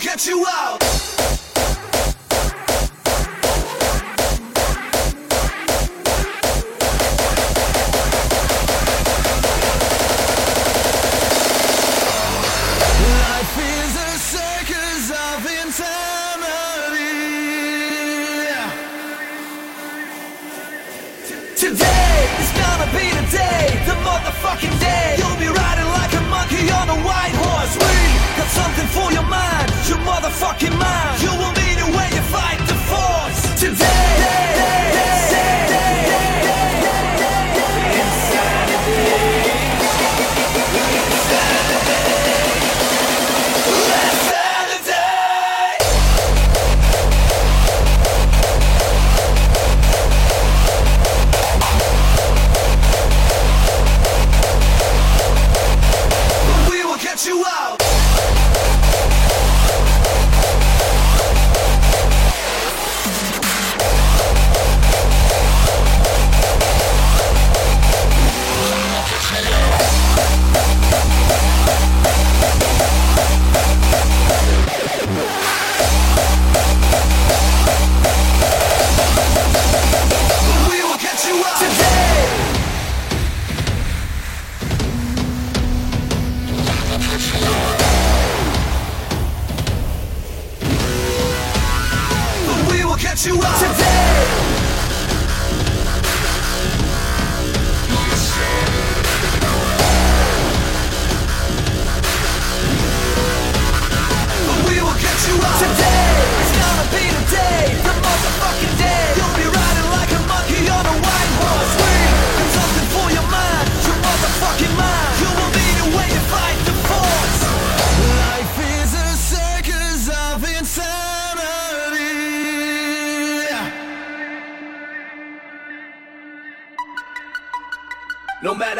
get you out.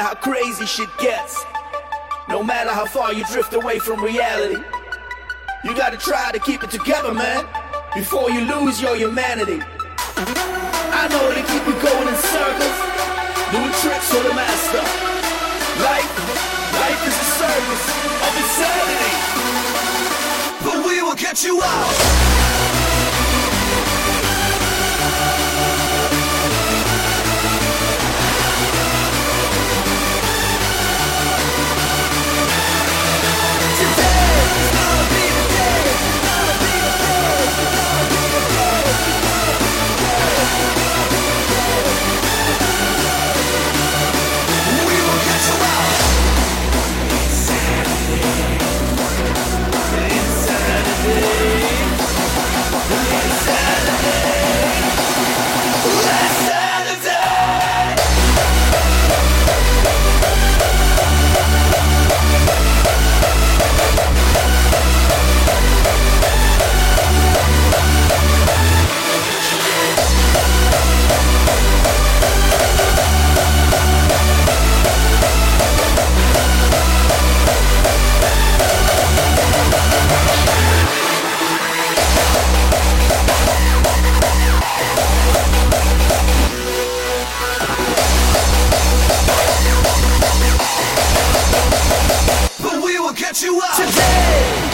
Matter how crazy shit gets, no matter how far you drift away from reality, you gotta try to keep it together, man, before you lose your humanity. I know they keep you going in circles, doing tricks for the master. Life, life is a service of insanity. But we will get you out. Wasted What you up today.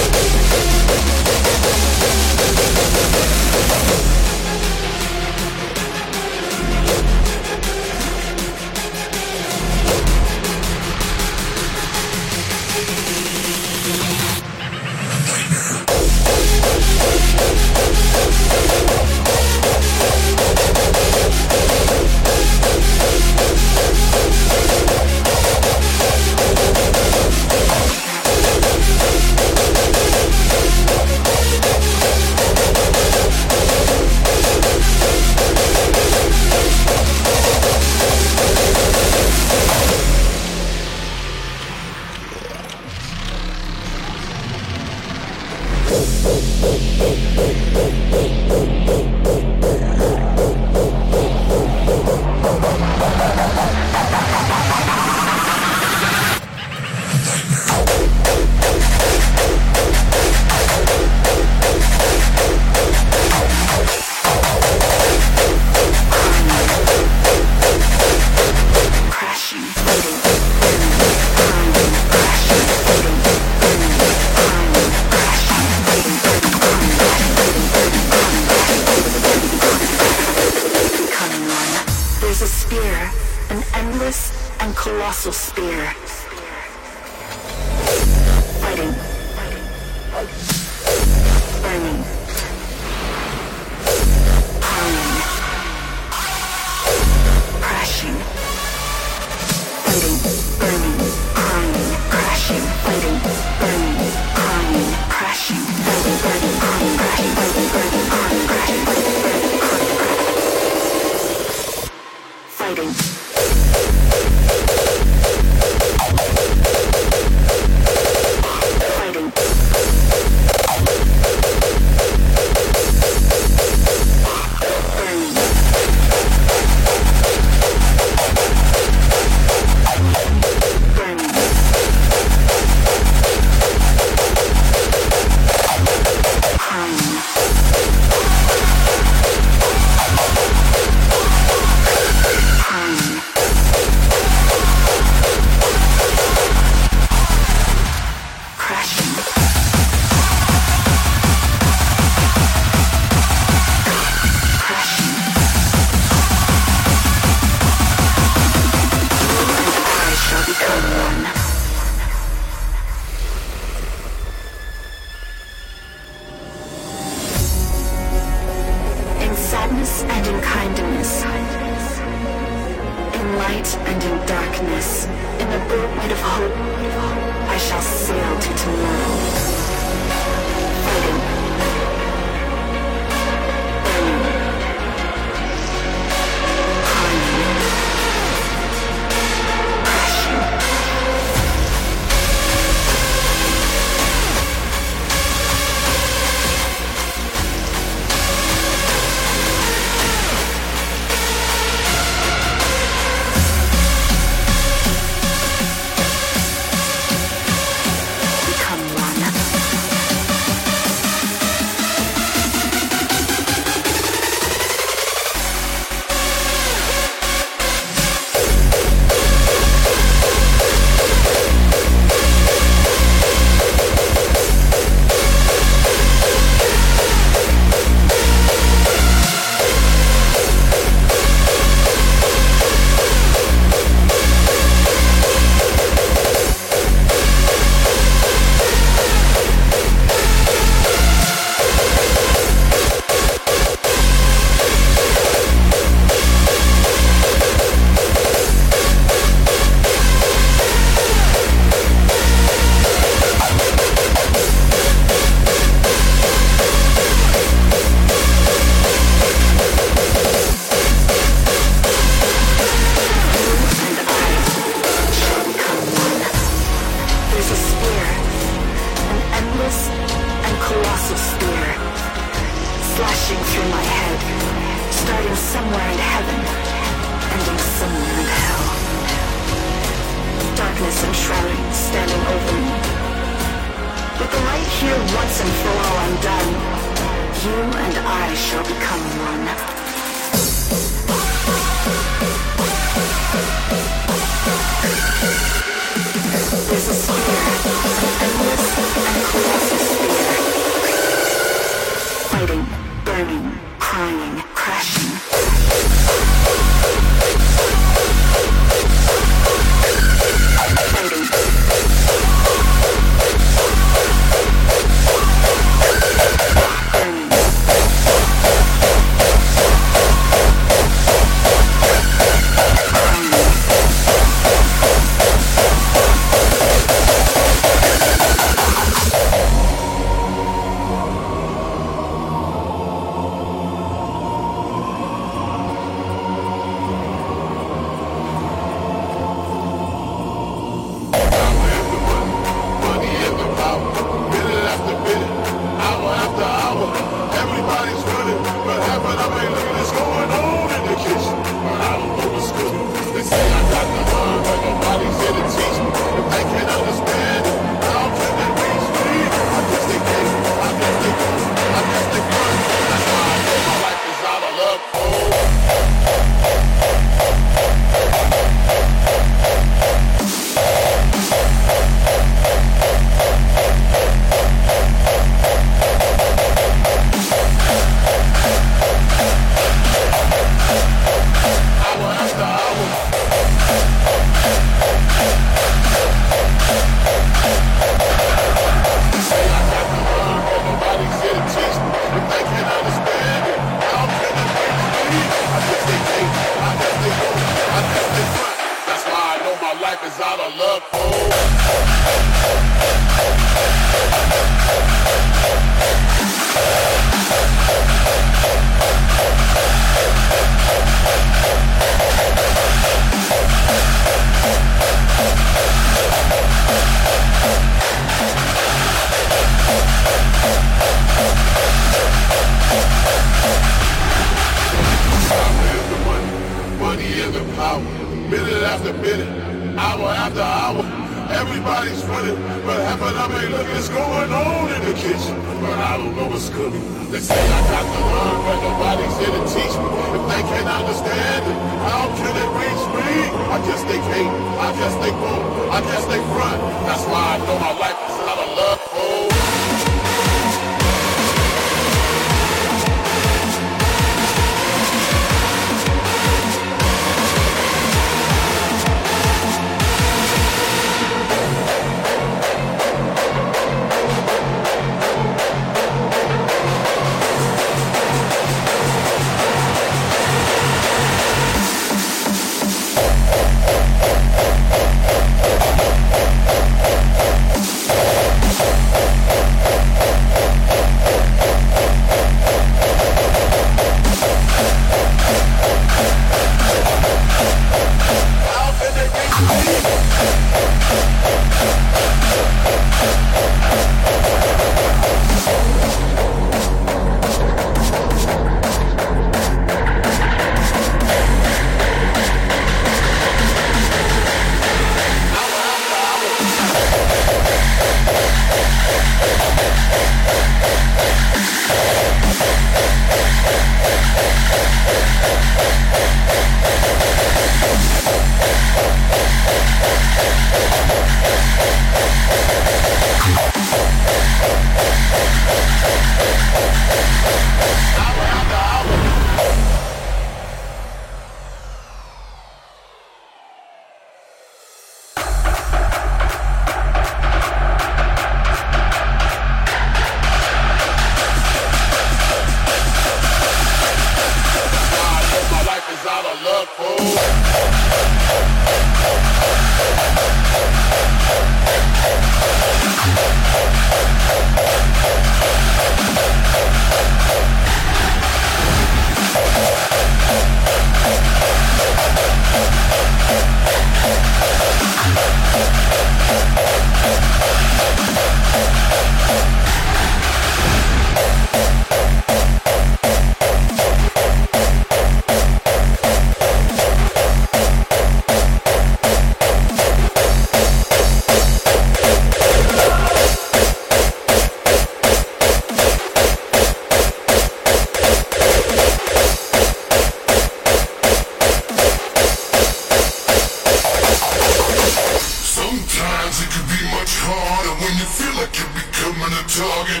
Sometimes it can be much harder when you feel like you're becoming a target.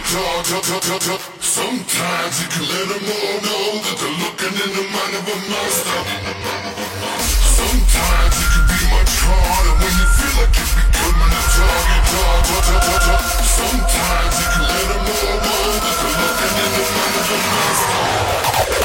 Sometimes you can let them all know that they're looking in the mind of a monster. Sometimes it can be much harder when you feel like you're becoming a target. Sometimes you can let them all know that they're looking in the mind of a monster.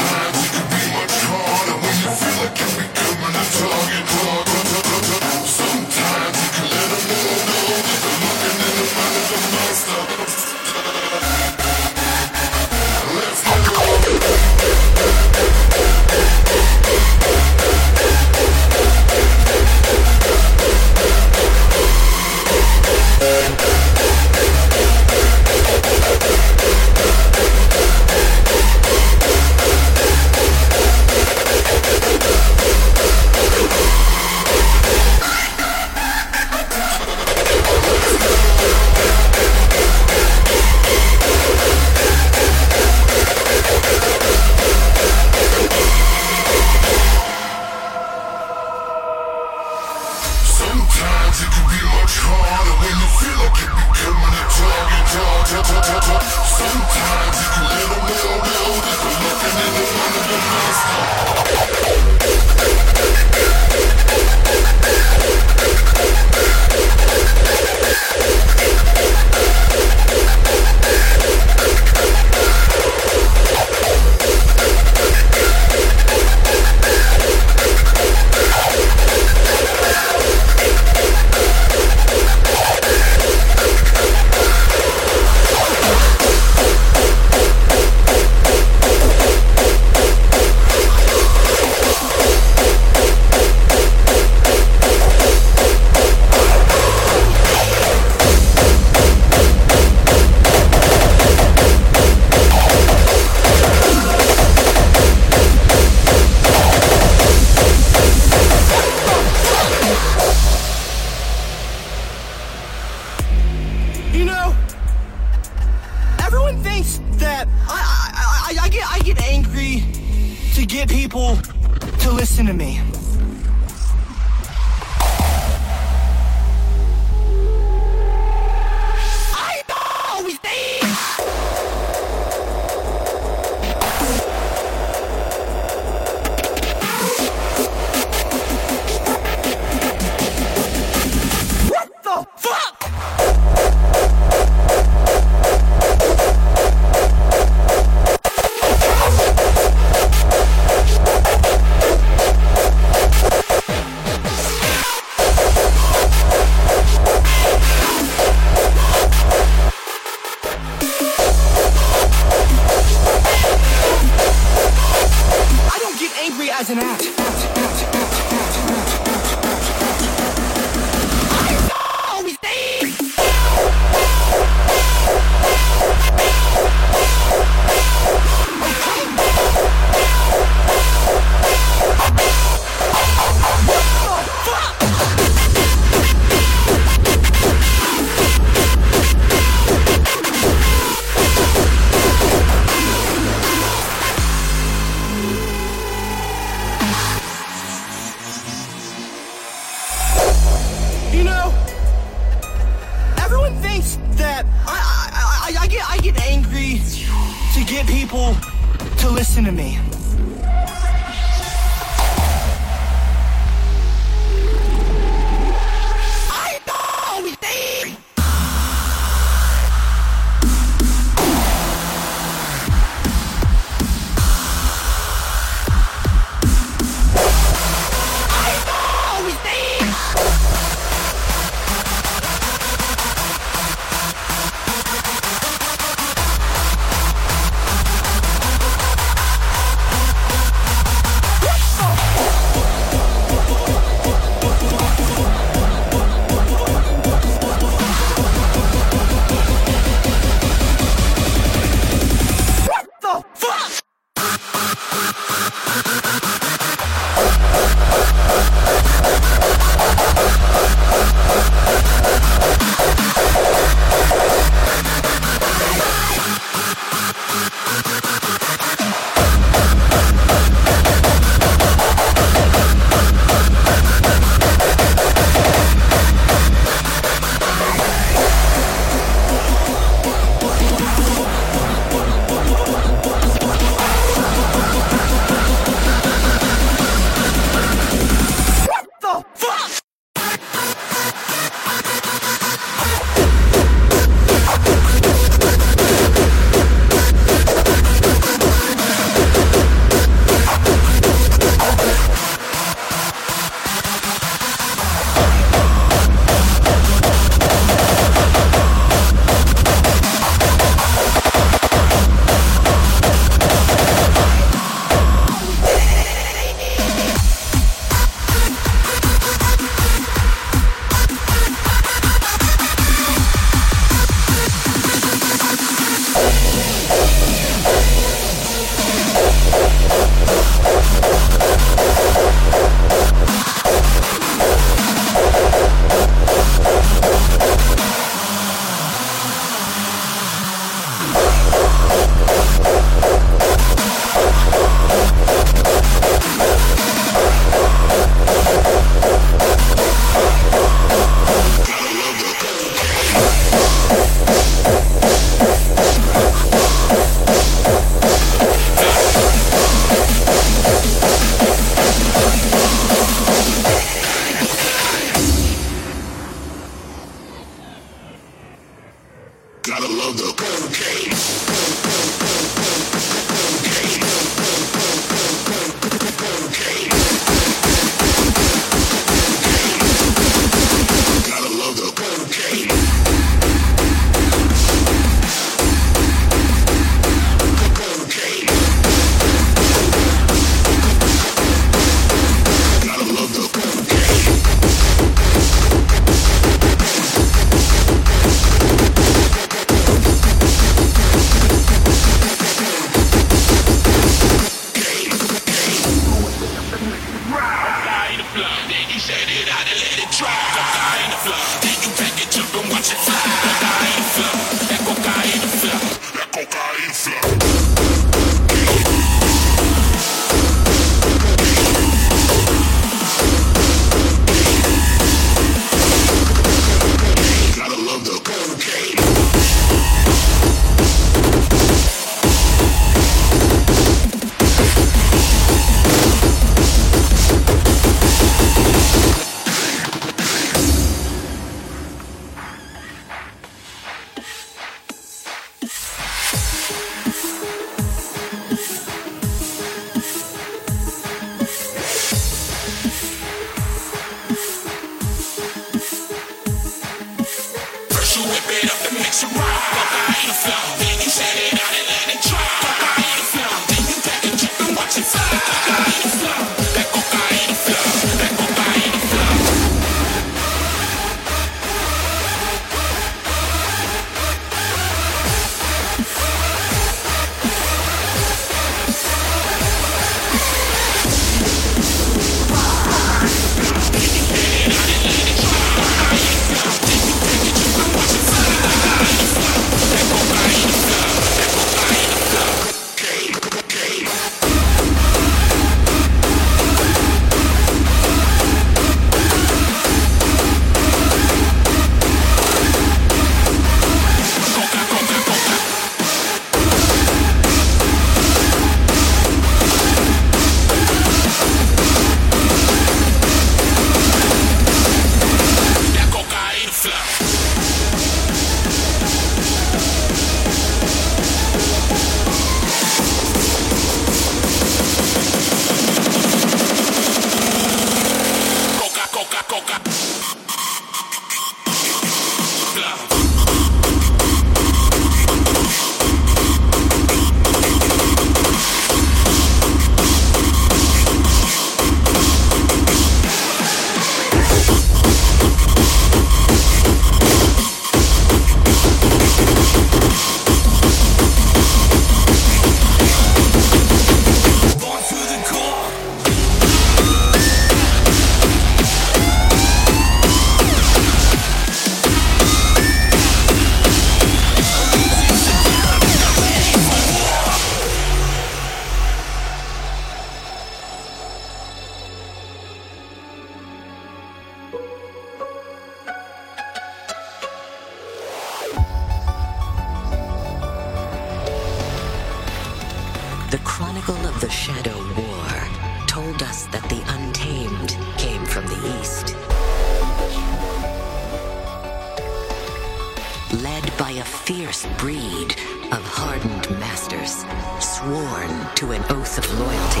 by a fierce breed of hardened masters, sworn to an oath of loyalty.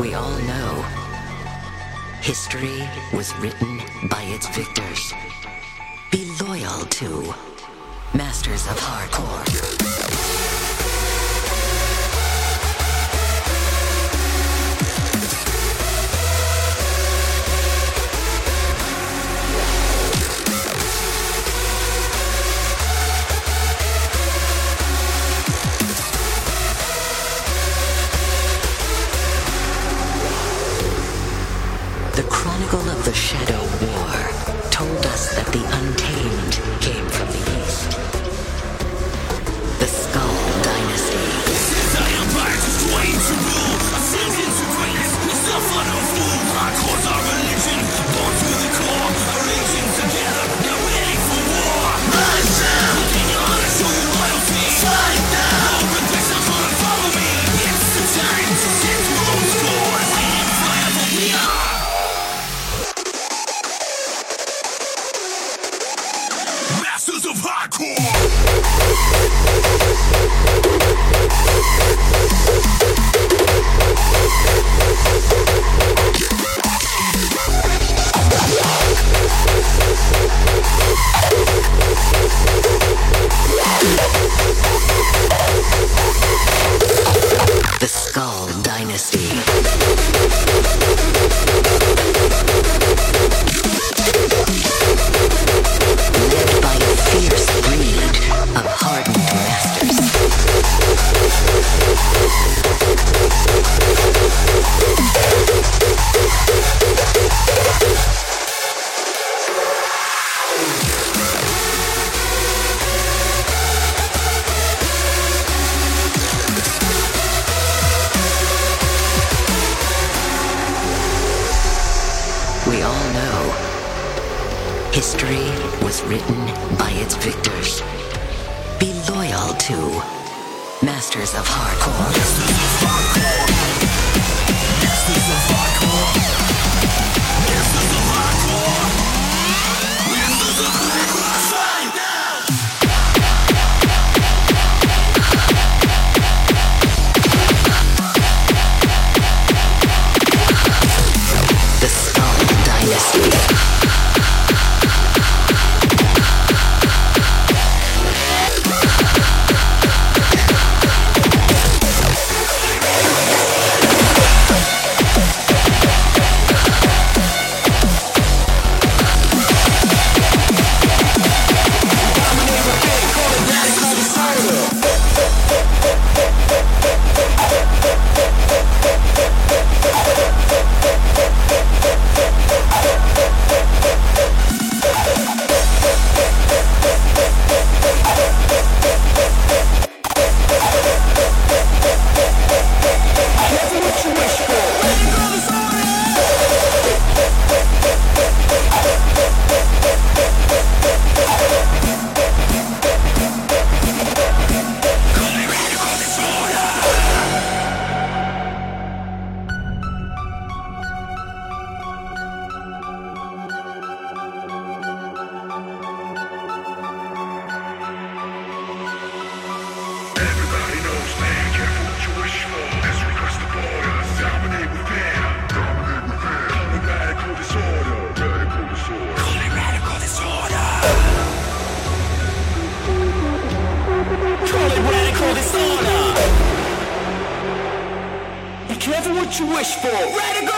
We all know history was written by its victors. Be loyal to Masters of Hardcore. For. Radical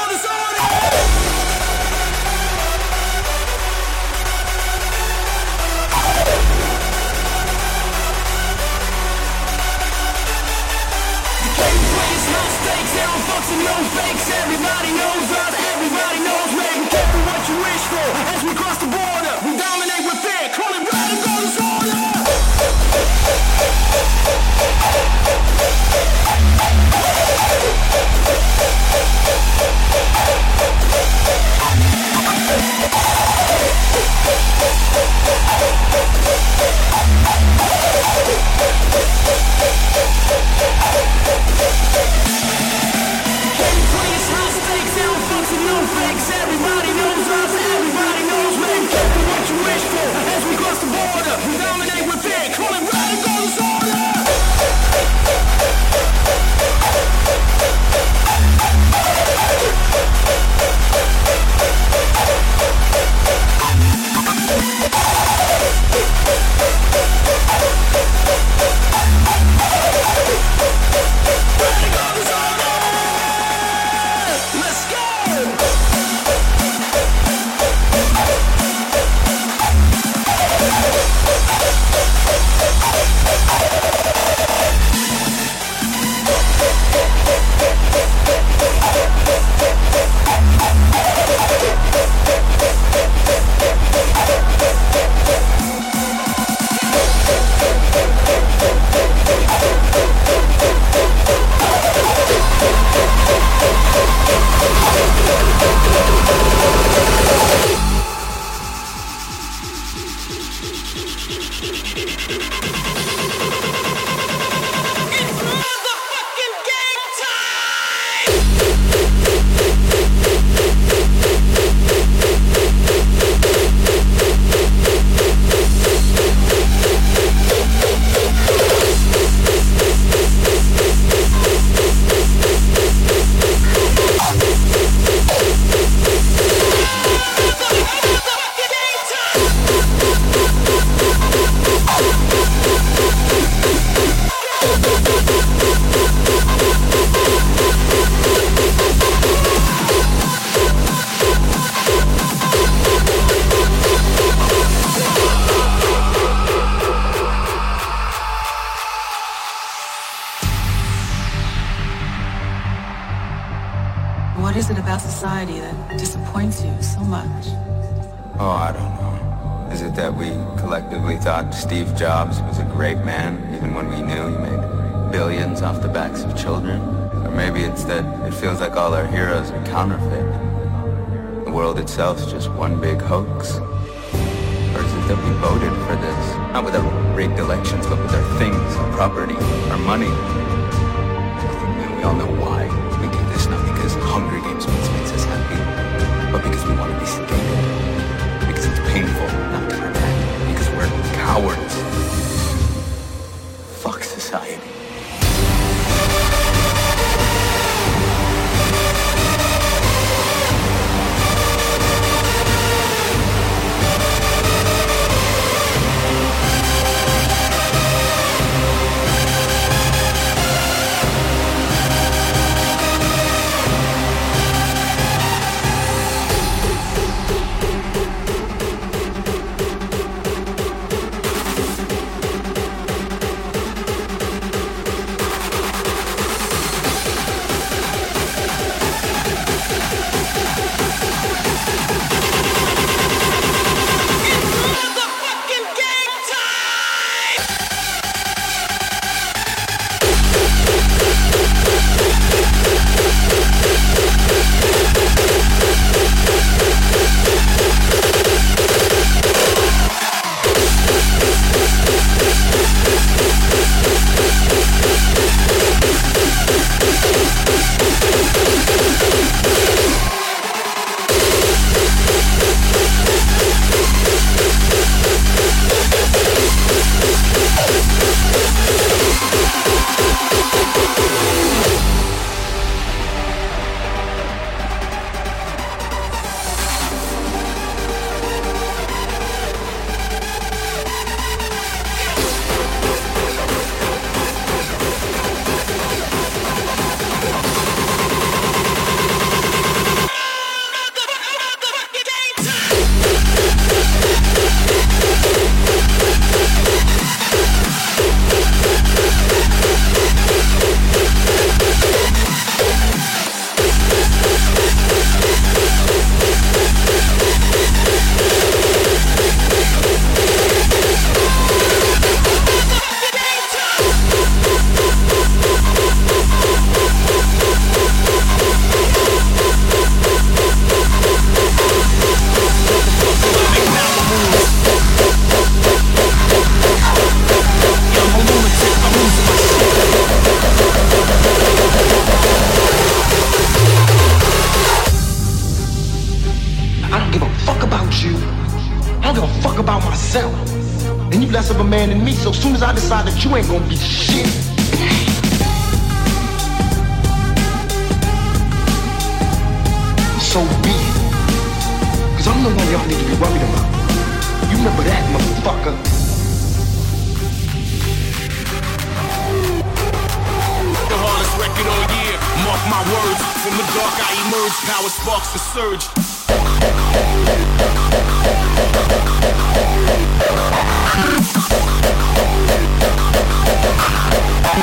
Steve Jobs we're soon as I decide that you ain't gonna be shit. So be it. Cause I'm the one y'all need to be worried about. You remember that, motherfucker. The hardest record all year. Mark my words. From the dark I emerge. Power sparks the surge. I'm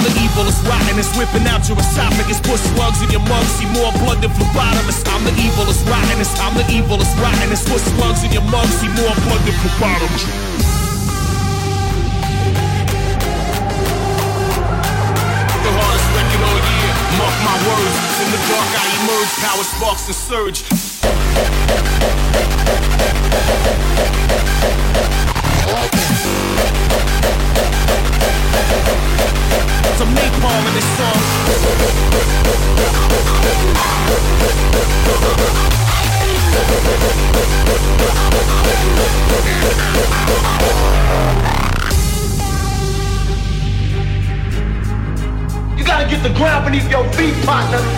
the evilest rottenness whipping out your esophagus. Put slugs in your mug, see more blood than phlebotomist. I'm the evilest rottenness. I'm the evilest rottenness. Put slugs in your mug, see more blood than phlebotomist. Dark I emerge. Power sparks and surge. Some napalm in this song. You gotta get the ground beneath your feet, partner.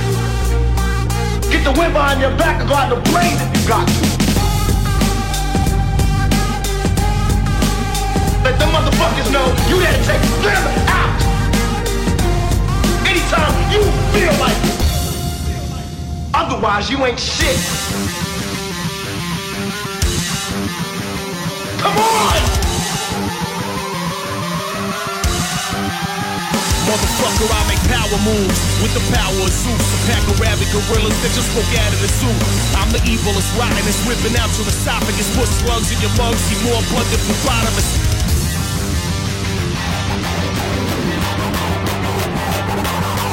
Get the behind your back and go out the blaze if you got to. Let them motherfuckers know you there to take them out. Anytime you feel like it. Otherwise, you ain't shit. Come on! Motherfucker, I make power moves with the power of Zeus. A pack of rabid gorillas that just spoke out of the zoo. I'm the evilest, rottenest, whipping out your esophagus. Put slugs in your lungs, see more blood than phlebotomist.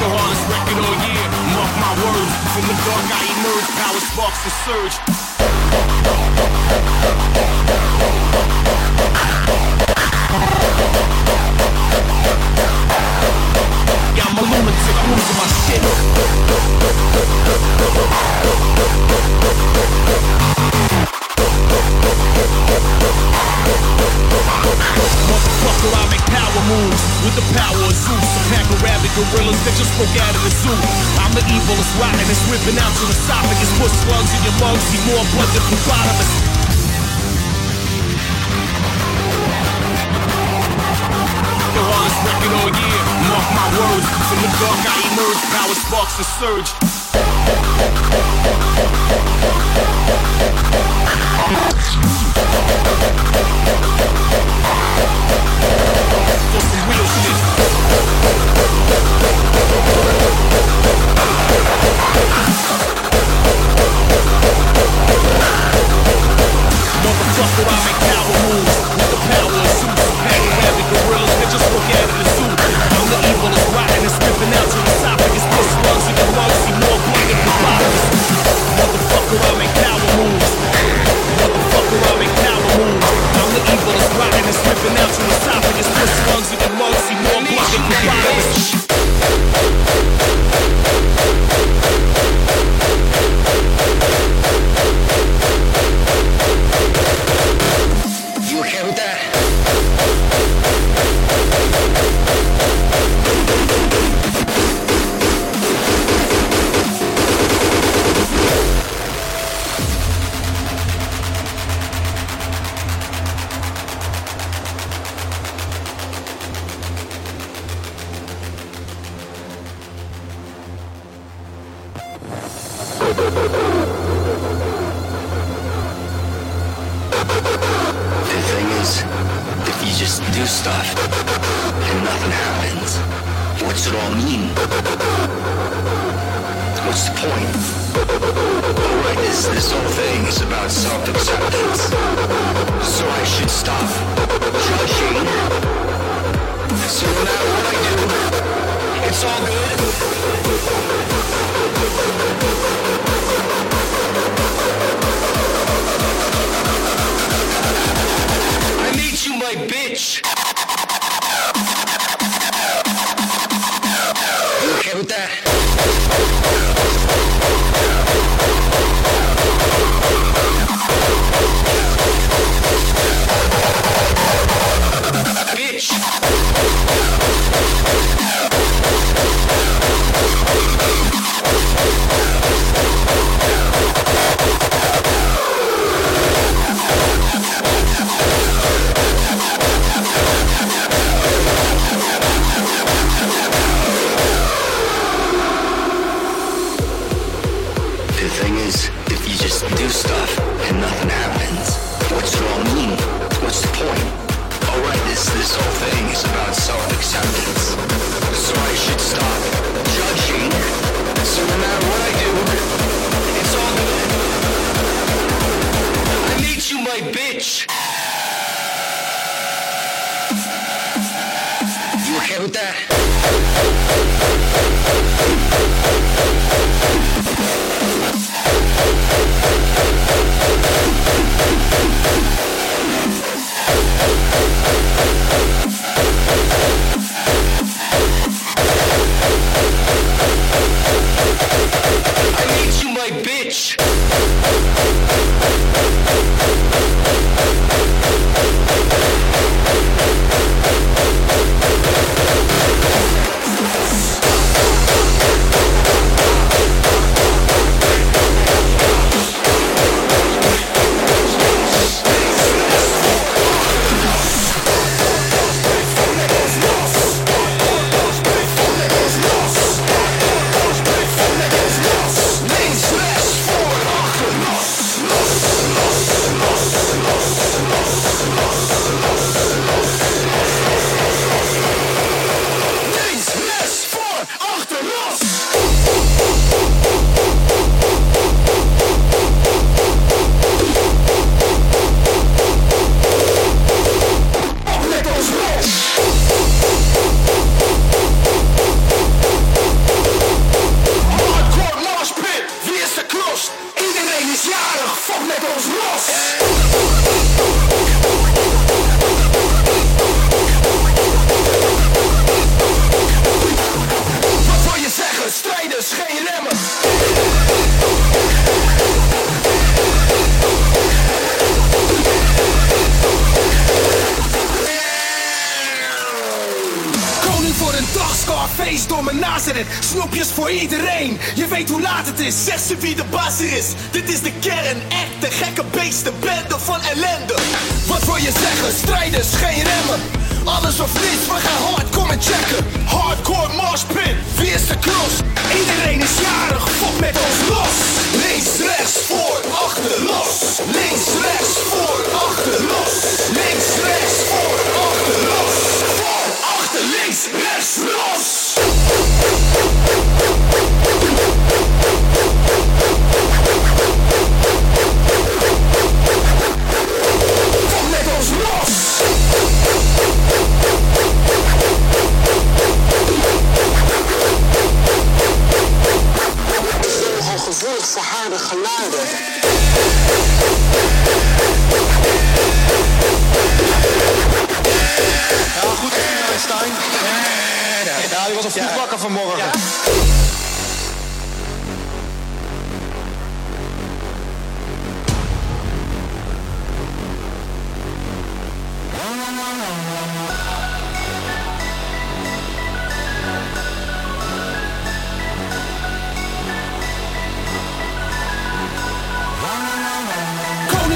The hardest record all year, mark my words. From the dark I emerge, power sparks and surge. Motherfucker, I make power moves with the power of Zeus. A pack of rabid gorillas that just broke out of the zoo. I'm the evilest, rottenest, whipping out your esophagus. Put slugs in your lungs, see more blood than phlebotomist. Record all year, mark my words. From the dark I emerge, power sparks and surge. For some real shit.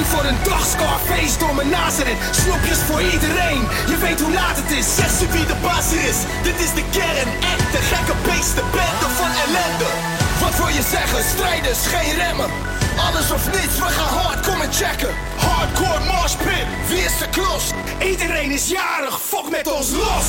voor een dag, Scarface door mijn Nazareth Snoepjes voor iedereen, je weet hoe laat het is. Zeg ze wie de baas is, dit is de kern. Echte gekke beesten, bende van ellende. Wat wil je zeggen, strijders, geen remmen. Alles of niets, we gaan hard komen checken. Hardcore marshpit, wie is de klos? Iedereen is jarig, fuck met ons los!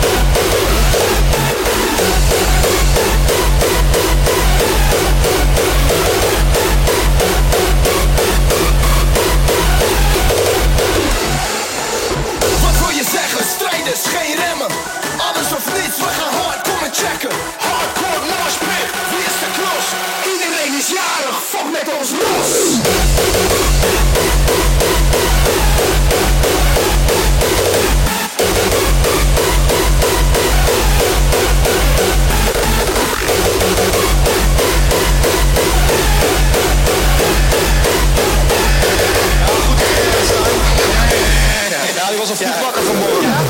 alsof goed wakker vanmorgen.